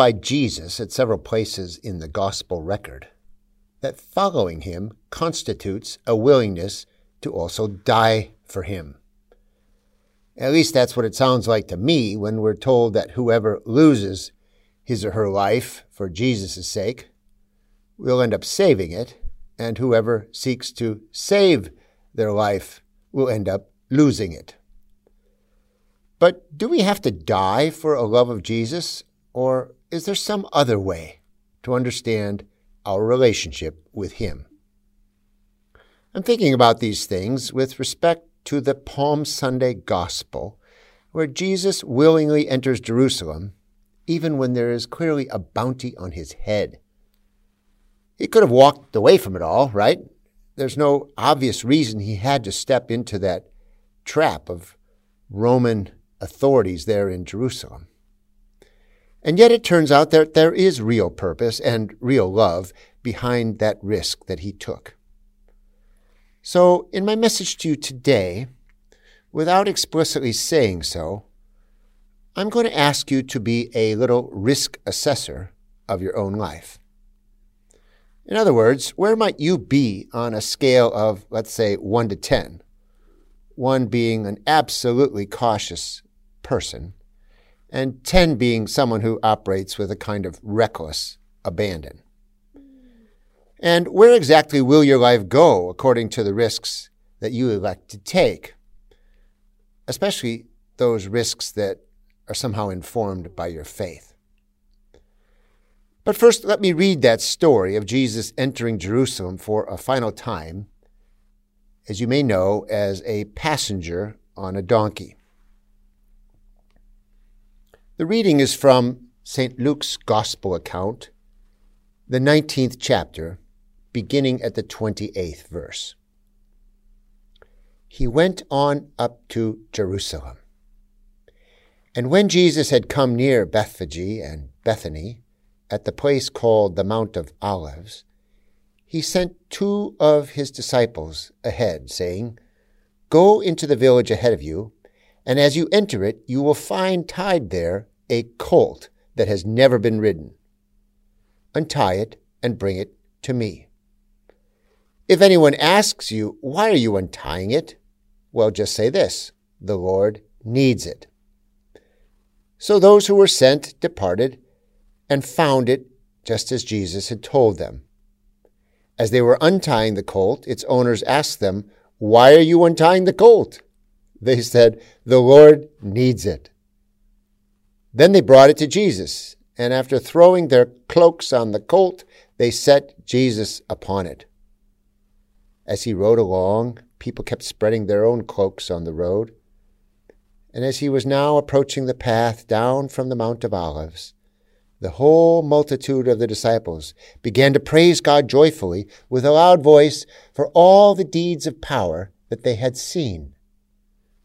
By Jesus at several places in the Gospel record that following him constitutes a willingness to also die for him. At least that's what it sounds like to me when we're told that whoever loses his or her life for Jesus' sake will end up saving it, and whoever seeks to save their life will end up losing it. But do we have to die for a love of Jesus, or is there some other way to understand our relationship with Him? I'm thinking about these things with respect to the Palm Sunday Gospel, where Jesus willingly enters Jerusalem, even when there is clearly a bounty on his head. He could have walked away from it all, right? There's no obvious reason he had to step into that trap of Roman authorities there in Jerusalem. And yet it turns out that there is real purpose and real love behind that risk that he took. So, in my message to you today, without explicitly saying so, I'm going to ask you to be a little risk assessor of your own life. In other words, where might you be on a scale of, let's say, 1 to 10? 1 being an absolutely cautious person, and 10 being someone who operates with a kind of reckless abandon. And where exactly will your life go according to the risks that you elect to take? Especially those risks that are somehow informed by your faith. But first, let me read that story of Jesus entering Jerusalem for a final time, as you may know, as a passenger on a donkey. The reading is from St. Luke's Gospel account, the 19th chapter, beginning at the 28th verse. He went on up to Jerusalem. And when Jesus had come near Bethphage and Bethany, at the place called the Mount of Olives, he sent two of his disciples ahead, saying, Go into the village ahead of you, and as you enter it, you will find tied there a colt that has never been ridden. Untie it and bring it to me. If anyone asks you, Why are you untying it? Well, just say this The Lord needs it. So those who were sent departed and found it just as Jesus had told them. As they were untying the colt, its owners asked them, Why are you untying the colt? They said, The Lord needs it. Then they brought it to Jesus, and after throwing their cloaks on the colt, they set Jesus upon it. As he rode along, people kept spreading their own cloaks on the road. And as he was now approaching the path down from the Mount of Olives, the whole multitude of the disciples began to praise God joyfully with a loud voice for all the deeds of power that they had seen.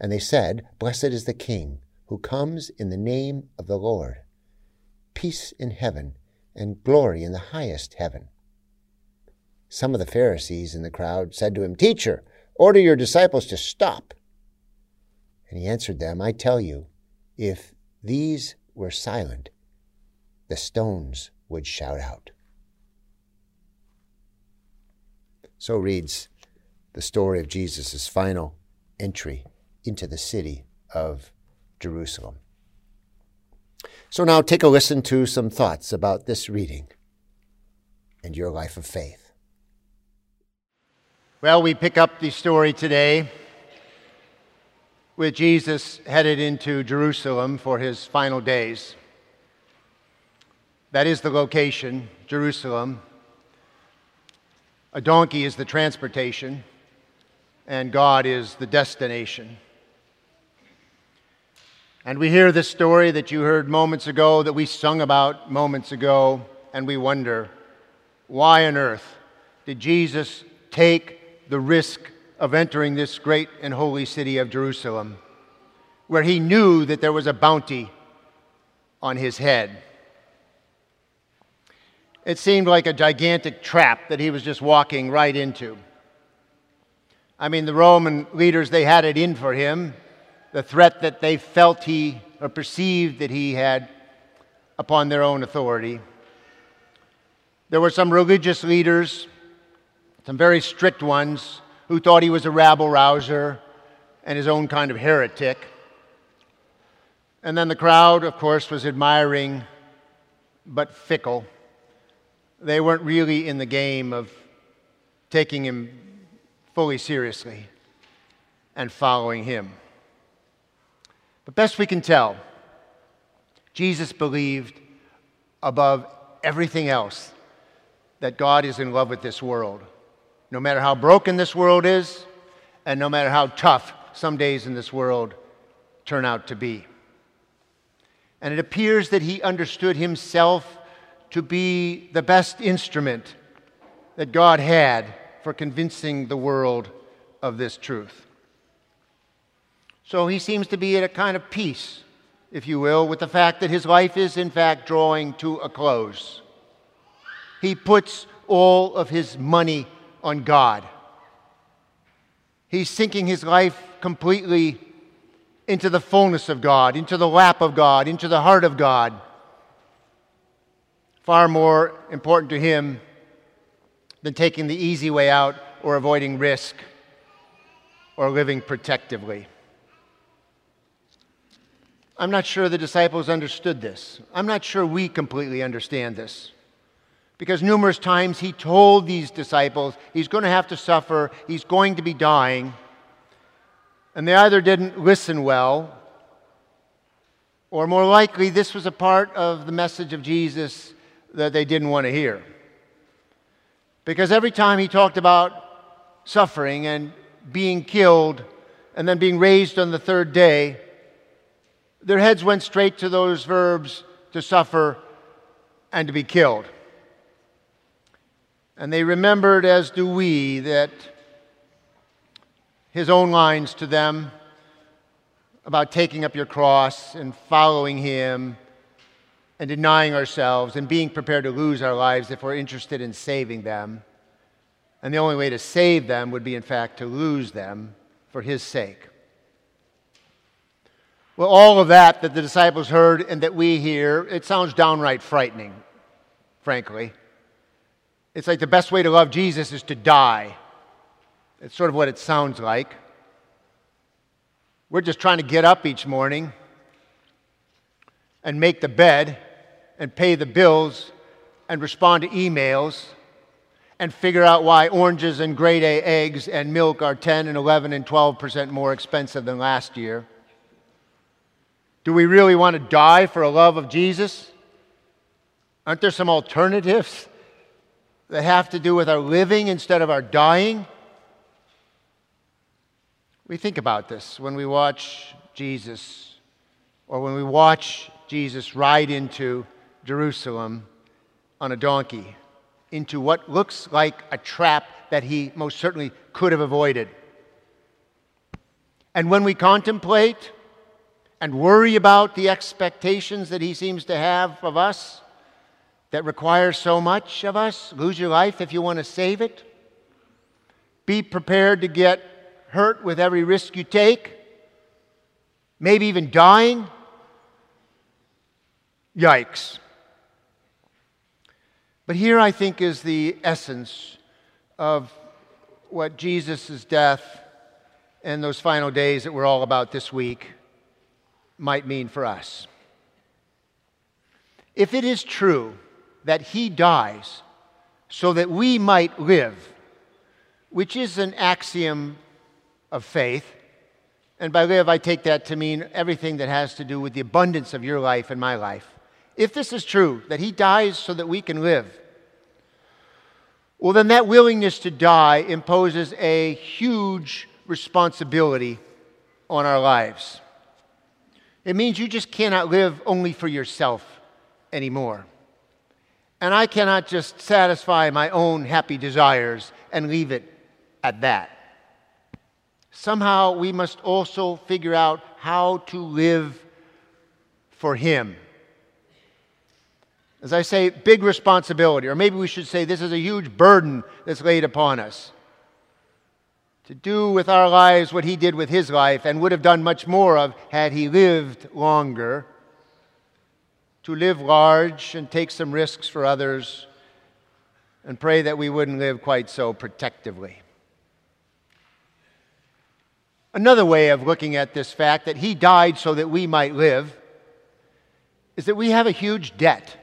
And they said, Blessed is the King who comes in the name of the Lord. Peace in heaven and glory in the highest heaven. Some of the Pharisees in the crowd said to him, Teacher, order your disciples to stop. And he answered them, I tell you, if these were silent, the stones would shout out. So reads the story of Jesus' final entry into the city of Jerusalem. So now take a listen to some thoughts about this reading and your life of faith. Well, we pick up the story today with Jesus headed into Jerusalem for his final days. That is the location, Jerusalem. A donkey is the transportation, and God is the destination. And we hear this story that you heard moments ago, that we sung about moments ago, and we wonder why on earth did Jesus take the risk of entering this great and holy city of Jerusalem, where he knew that there was a bounty on his head? It seemed like a gigantic trap that he was just walking right into. I mean, the Roman leaders, they had it in for him. The threat that they felt he or perceived that he had upon their own authority. There were some religious leaders, some very strict ones, who thought he was a rabble rouser and his own kind of heretic. And then the crowd, of course, was admiring but fickle they weren't really in the game of taking him fully seriously and following him. But best we can tell, Jesus believed above everything else that God is in love with this world. No matter how broken this world is, and no matter how tough some days in this world turn out to be. And it appears that he understood himself to be the best instrument that God had for convincing the world of this truth. So he seems to be at a kind of peace, if you will, with the fact that his life is, in fact, drawing to a close. He puts all of his money on God. He's sinking his life completely into the fullness of God, into the lap of God, into the heart of God far more important to him than taking the easy way out or avoiding risk or living protectively. I'm not sure the disciples understood this. I'm not sure we completely understand this. Because numerous times he told these disciples he's going to have to suffer, he's going to be dying. And they either didn't listen well, or more likely, this was a part of the message of Jesus that they didn't want to hear. Because every time he talked about suffering and being killed and then being raised on the third day, their heads went straight to those verbs to suffer and to be killed. And they remembered, as do we, that his own lines to them about taking up your cross and following him and denying ourselves and being prepared to lose our lives if we're interested in saving them. And the only way to save them would be, in fact, to lose them for his sake. Well, all of that that the disciples heard and that we hear, it sounds downright frightening, frankly. It's like the best way to love Jesus is to die. It's sort of what it sounds like. We're just trying to get up each morning and make the bed and pay the bills and respond to emails and figure out why oranges and grade A eggs and milk are 10 and 11 and 12% more expensive than last year. Do we really want to die for a love of Jesus? Aren't there some alternatives that have to do with our living instead of our dying? We think about this when we watch Jesus or when we watch Jesus ride into Jerusalem on a donkey into what looks like a trap that he most certainly could have avoided. And when we contemplate and worry about the expectations that he seems to have of us, that require so much of us, lose your life if you want to save it, be prepared to get hurt with every risk you take, maybe even dying. Yikes. But here I think is the essence of what Jesus' death and those final days that we're all about this week might mean for us. If it is true that he dies so that we might live, which is an axiom of faith, and by live, I take that to mean everything that has to do with the abundance of your life and my life if this is true, that he dies so that we can live, well, then that willingness to die imposes a huge responsibility on our lives. It means you just cannot live only for yourself anymore. And I cannot just satisfy my own happy desires and leave it at that. Somehow we must also figure out how to live for Him. As I say, big responsibility, or maybe we should say this is a huge burden that's laid upon us. To do with our lives what he did with his life and would have done much more of had he lived longer. To live large and take some risks for others and pray that we wouldn't live quite so protectively. Another way of looking at this fact that he died so that we might live is that we have a huge debt.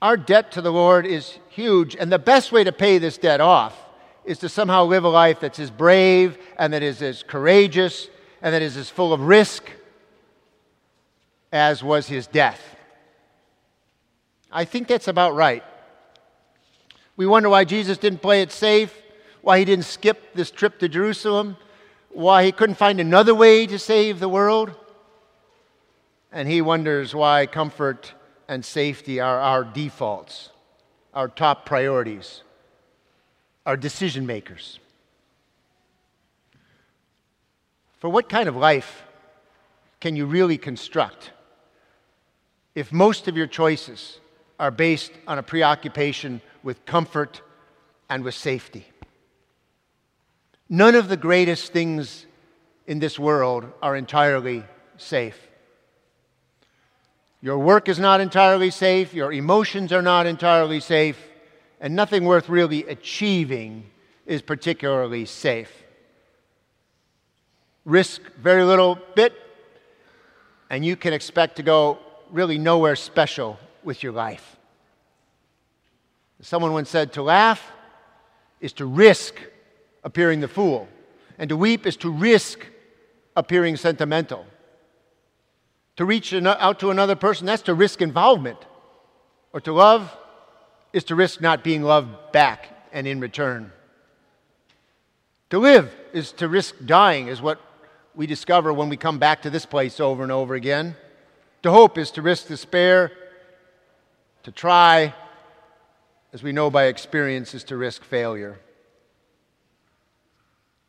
Our debt to the Lord is huge, and the best way to pay this debt off is to somehow live a life that's as brave and that is as courageous and that is as full of risk as was his death. I think that's about right. We wonder why Jesus didn't play it safe, why he didn't skip this trip to Jerusalem, why he couldn't find another way to save the world. And he wonders why comfort and safety are our defaults, our top priorities, our decision makers. For what kind of life can you really construct if most of your choices are based on a preoccupation with comfort and with safety? None of the greatest things in this world are entirely safe. Your work is not entirely safe, your emotions are not entirely safe, and nothing worth really achieving is particularly safe. Risk very little bit, and you can expect to go really nowhere special with your life. Someone once said to laugh is to risk appearing the fool, and to weep is to risk appearing sentimental. To reach out to another person, that's to risk involvement. Or to love is to risk not being loved back and in return. To live is to risk dying, is what we discover when we come back to this place over and over again. To hope is to risk despair. To try, as we know by experience, is to risk failure.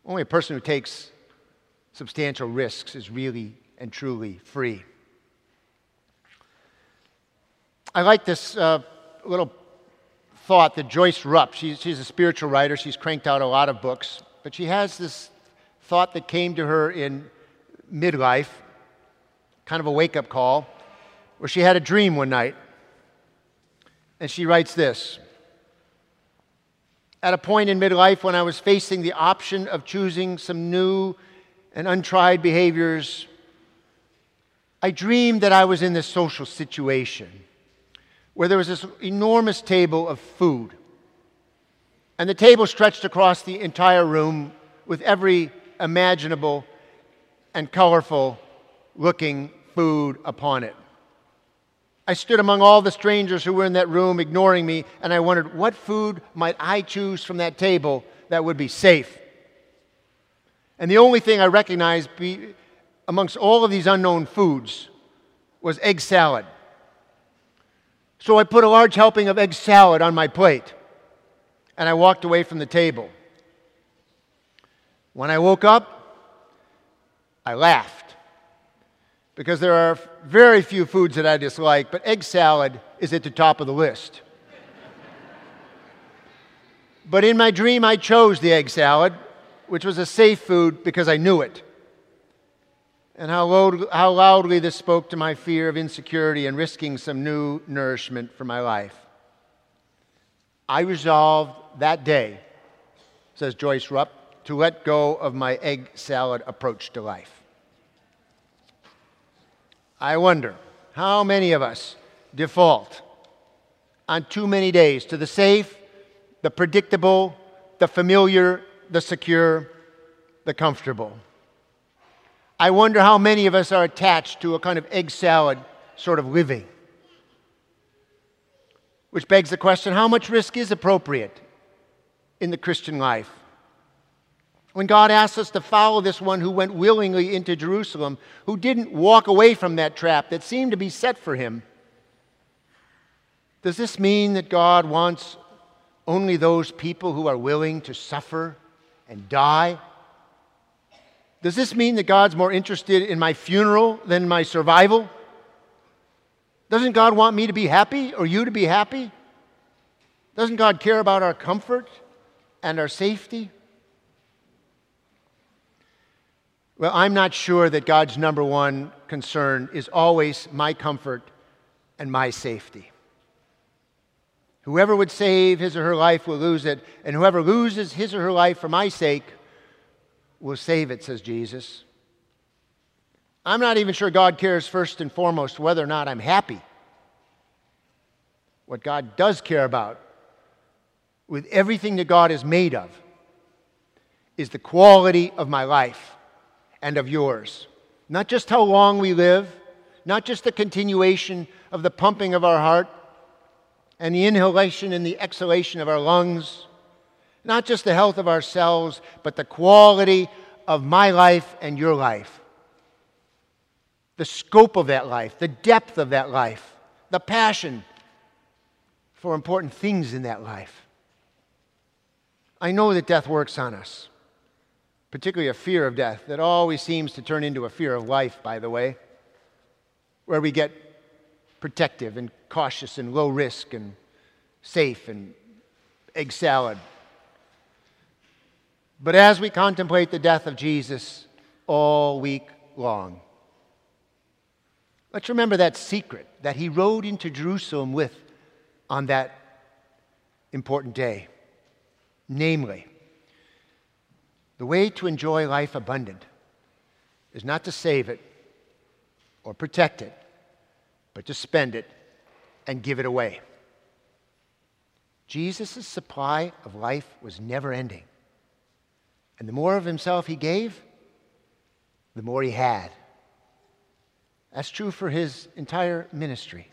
Only a person who takes substantial risks is really and truly free. I like this uh, little thought that Joyce Rupp, she's, she's a spiritual writer, she's cranked out a lot of books, but she has this thought that came to her in midlife, kind of a wake up call, where she had a dream one night. And she writes this At a point in midlife when I was facing the option of choosing some new and untried behaviors, I dreamed that I was in this social situation where there was this enormous table of food. And the table stretched across the entire room with every imaginable and colorful looking food upon it. I stood among all the strangers who were in that room, ignoring me, and I wondered what food might I choose from that table that would be safe. And the only thing I recognized be, amongst all of these unknown foods was egg salad. So I put a large helping of egg salad on my plate, and I walked away from the table. When I woke up, I laughed because there are very few foods that I dislike, but egg salad is at the top of the list. but in my dream, I chose the egg salad, which was a safe food because I knew it and how, how loudly this spoke to my fear of insecurity and risking some new nourishment for my life. I resolved that day, says Joyce Rupp, to let go of my egg salad approach to life. I wonder how many of us default on too many days to the safe, the predictable, the familiar, the secure, the comfortable. I wonder how many of us are attached to a kind of egg salad sort of living. Which begs the question how much risk is appropriate in the Christian life? When God asks us to follow this one who went willingly into Jerusalem, who didn't walk away from that trap that seemed to be set for him, does this mean that God wants only those people who are willing to suffer and die does this mean that God's more interested in my funeral than my survival? Doesn't God want me to be happy or you to be happy? Doesn't God care about our comfort and our safety? Well, I'm not sure that God's number one concern is always my comfort and my safety. Whoever would save his or her life will lose it, and whoever loses his or her life for my sake will save it, says Jesus. I'm not even sure God cares first and foremost whether or not I'm happy. What God does care about, with everything that God is made of, is the quality of my life and of yours. Not just how long we live, not just the continuation of the pumping of our heart and the inhalation and the exhalation of our lungs not just the health of ourselves, but the quality of my life and your life. The scope of that life, the depth of that life, the passion for important things in that life. I know that death works on us, particularly a fear of death that always seems to turn into a fear of life, by the way, where we get protective and cautious and low risk and safe and egg salad but as we contemplate the death of Jesus all week long, let's remember that secret that he rode into Jerusalem with on that important day. Namely, the way to enjoy life abundant is not to save it or protect it, but to spend it and give it away. Jesus' supply of life was never ending. And the more of himself he gave, the more he had. That's true for his entire ministry.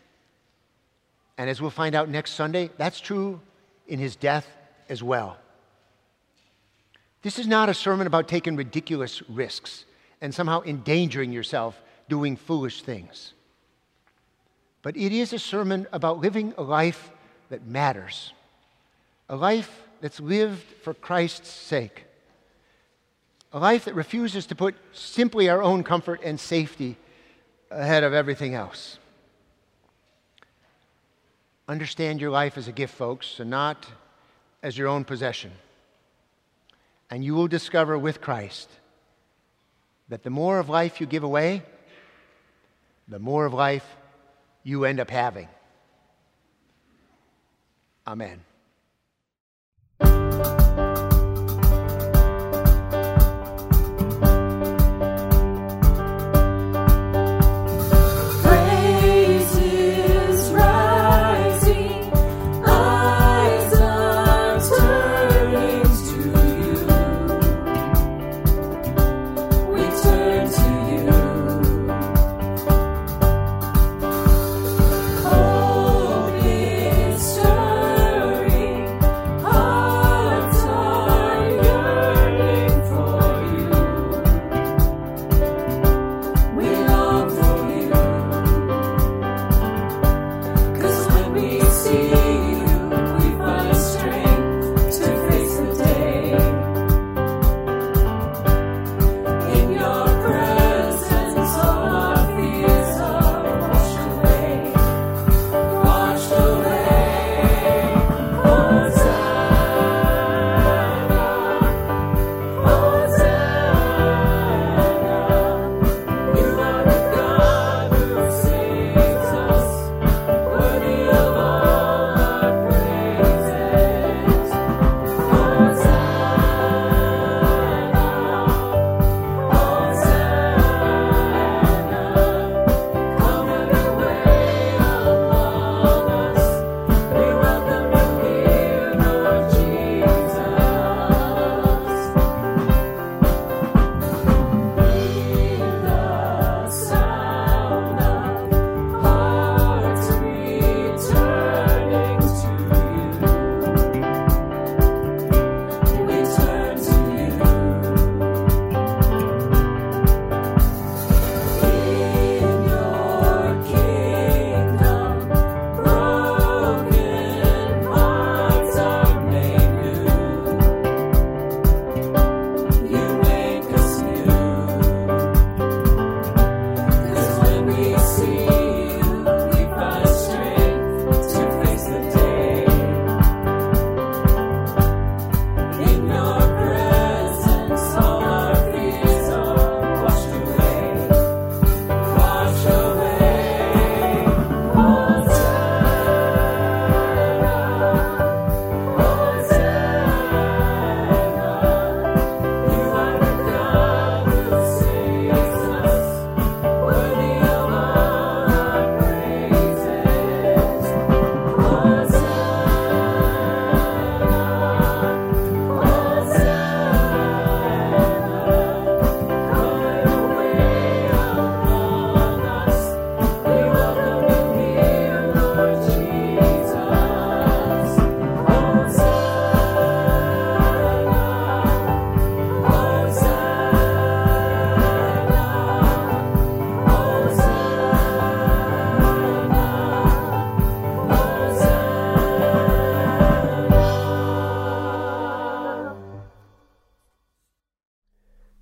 And as we'll find out next Sunday, that's true in his death as well. This is not a sermon about taking ridiculous risks and somehow endangering yourself doing foolish things. but it is a sermon about living a life that matters, a life that's lived for Christ's sake, a life that refuses to put simply our own comfort and safety ahead of everything else. Understand your life as a gift, folks, and not as your own possession. And you will discover with Christ that the more of life you give away, the more of life you end up having. Amen.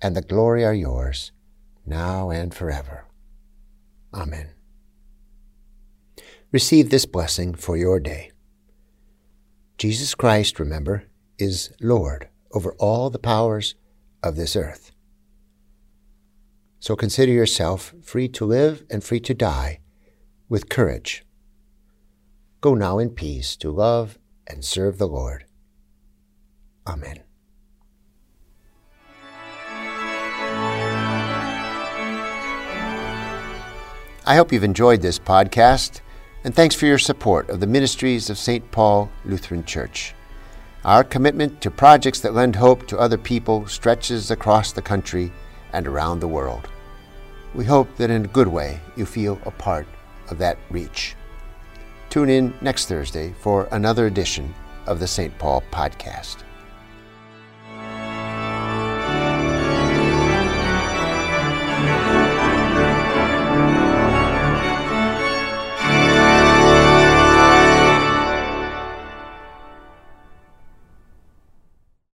and the glory are yours, now and forever. Amen. Receive this blessing for your day. Jesus Christ, remember, is Lord over all the powers of this earth. So consider yourself free to live and free to die with courage. Go now in peace to love and serve the Lord. Amen. I hope you've enjoyed this podcast. And thanks for your support of the ministries of St. Paul Lutheran Church. Our commitment to projects that lend hope to other people stretches across the country and around the world. We hope that in a good way you feel a part of that reach. Tune in next Thursday for another edition of the St. Paul Podcast.